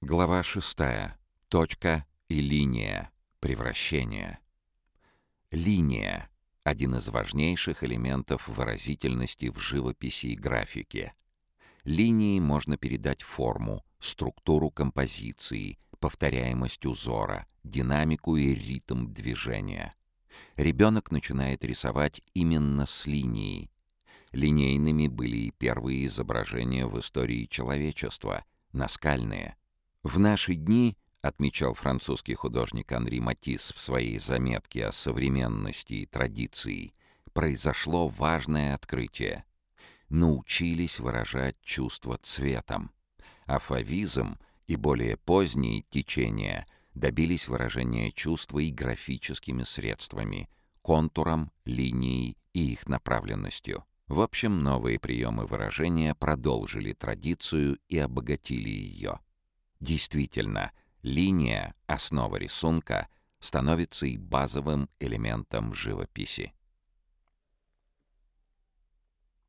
Глава 6. Точка и линия. Превращение. Линия — один из важнейших элементов выразительности в живописи и графике. Линии можно передать форму, структуру композиции, повторяемость узора, динамику и ритм движения. Ребенок начинает рисовать именно с линией. Линейными были и первые изображения в истории человечества, наскальные. В наши дни, отмечал французский художник Анри Матисс в своей заметке о современности и традиции, произошло важное открытие. Научились выражать чувства цветом. Афавизм и более поздние течения добились выражения чувства и графическими средствами, контуром, линией и их направленностью. В общем, новые приемы выражения продолжили традицию и обогатили ее. Действительно, линия, основа рисунка, становится и базовым элементом живописи.